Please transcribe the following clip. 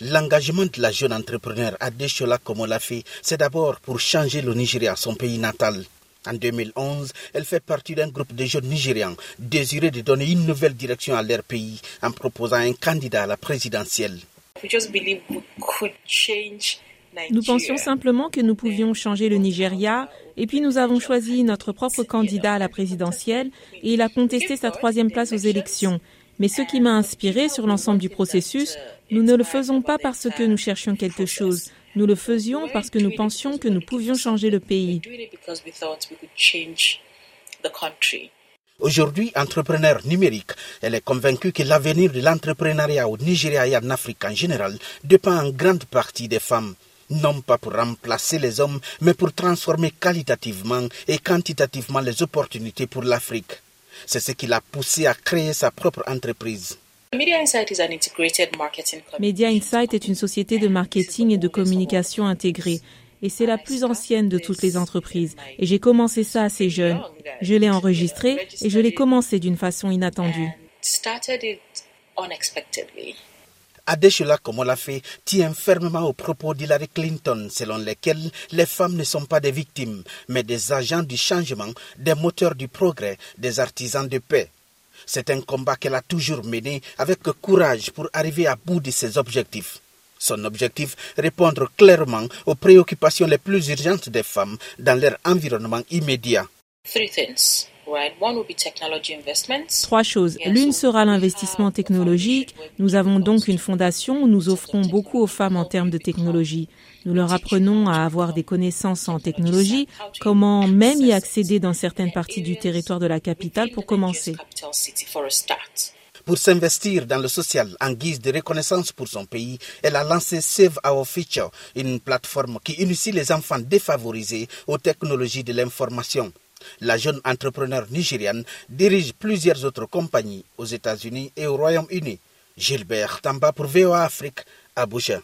L'engagement de la jeune entrepreneur Adeshola fait, c'est d'abord pour changer le Nigeria, son pays natal. En 2011, elle fait partie d'un groupe de jeunes Nigérians désirés de donner une nouvelle direction à leur pays en proposant un candidat à la présidentielle. Nous pensions simplement que nous pouvions changer le Nigeria et puis nous avons choisi notre propre candidat à la présidentielle et il a contesté sa troisième place aux élections. Mais ce qui m'a inspiré sur l'ensemble du processus, nous ne le faisons pas parce que nous cherchions quelque chose. Nous le faisions parce que nous pensions que nous pouvions changer le pays. Aujourd'hui, entrepreneur numérique, elle est convaincue que l'avenir de l'entrepreneuriat au Nigeria et en Afrique en général dépend en grande partie des femmes non pas pour remplacer les hommes, mais pour transformer qualitativement et quantitativement les opportunités pour l'Afrique. C'est ce qui l'a poussé à créer sa propre entreprise. Media Insight est une société de marketing et de communication intégrée. Et c'est la plus ancienne de toutes les entreprises. Et j'ai commencé ça assez jeune. Je l'ai enregistré et je l'ai commencé d'une façon inattendue. Adeshula fait tient fermement au propos d'Hillary Clinton selon lesquels les femmes ne sont pas des victimes, mais des agents du changement, des moteurs du progrès, des artisans de paix. C'est un combat qu'elle a toujours mené avec courage pour arriver à bout de ses objectifs. Son objectif, répondre clairement aux préoccupations les plus urgentes des femmes dans leur environnement immédiat. Trois choses. L'une sera l'investissement technologique. Nous avons donc une fondation où nous offrons beaucoup aux femmes en termes de technologie. Nous leur apprenons à avoir des connaissances en technologie, comment même y accéder dans certaines parties du territoire de la capitale pour commencer. Pour s'investir dans le social en guise de reconnaissance pour son pays, elle a lancé Save Our Future, une plateforme qui initie les enfants défavorisés aux technologies de l'information. La jeune entrepreneur nigériane dirige plusieurs autres compagnies aux États-Unis et au Royaume-Uni. Gilbert Tamba pour VOA Afrique, Abuja.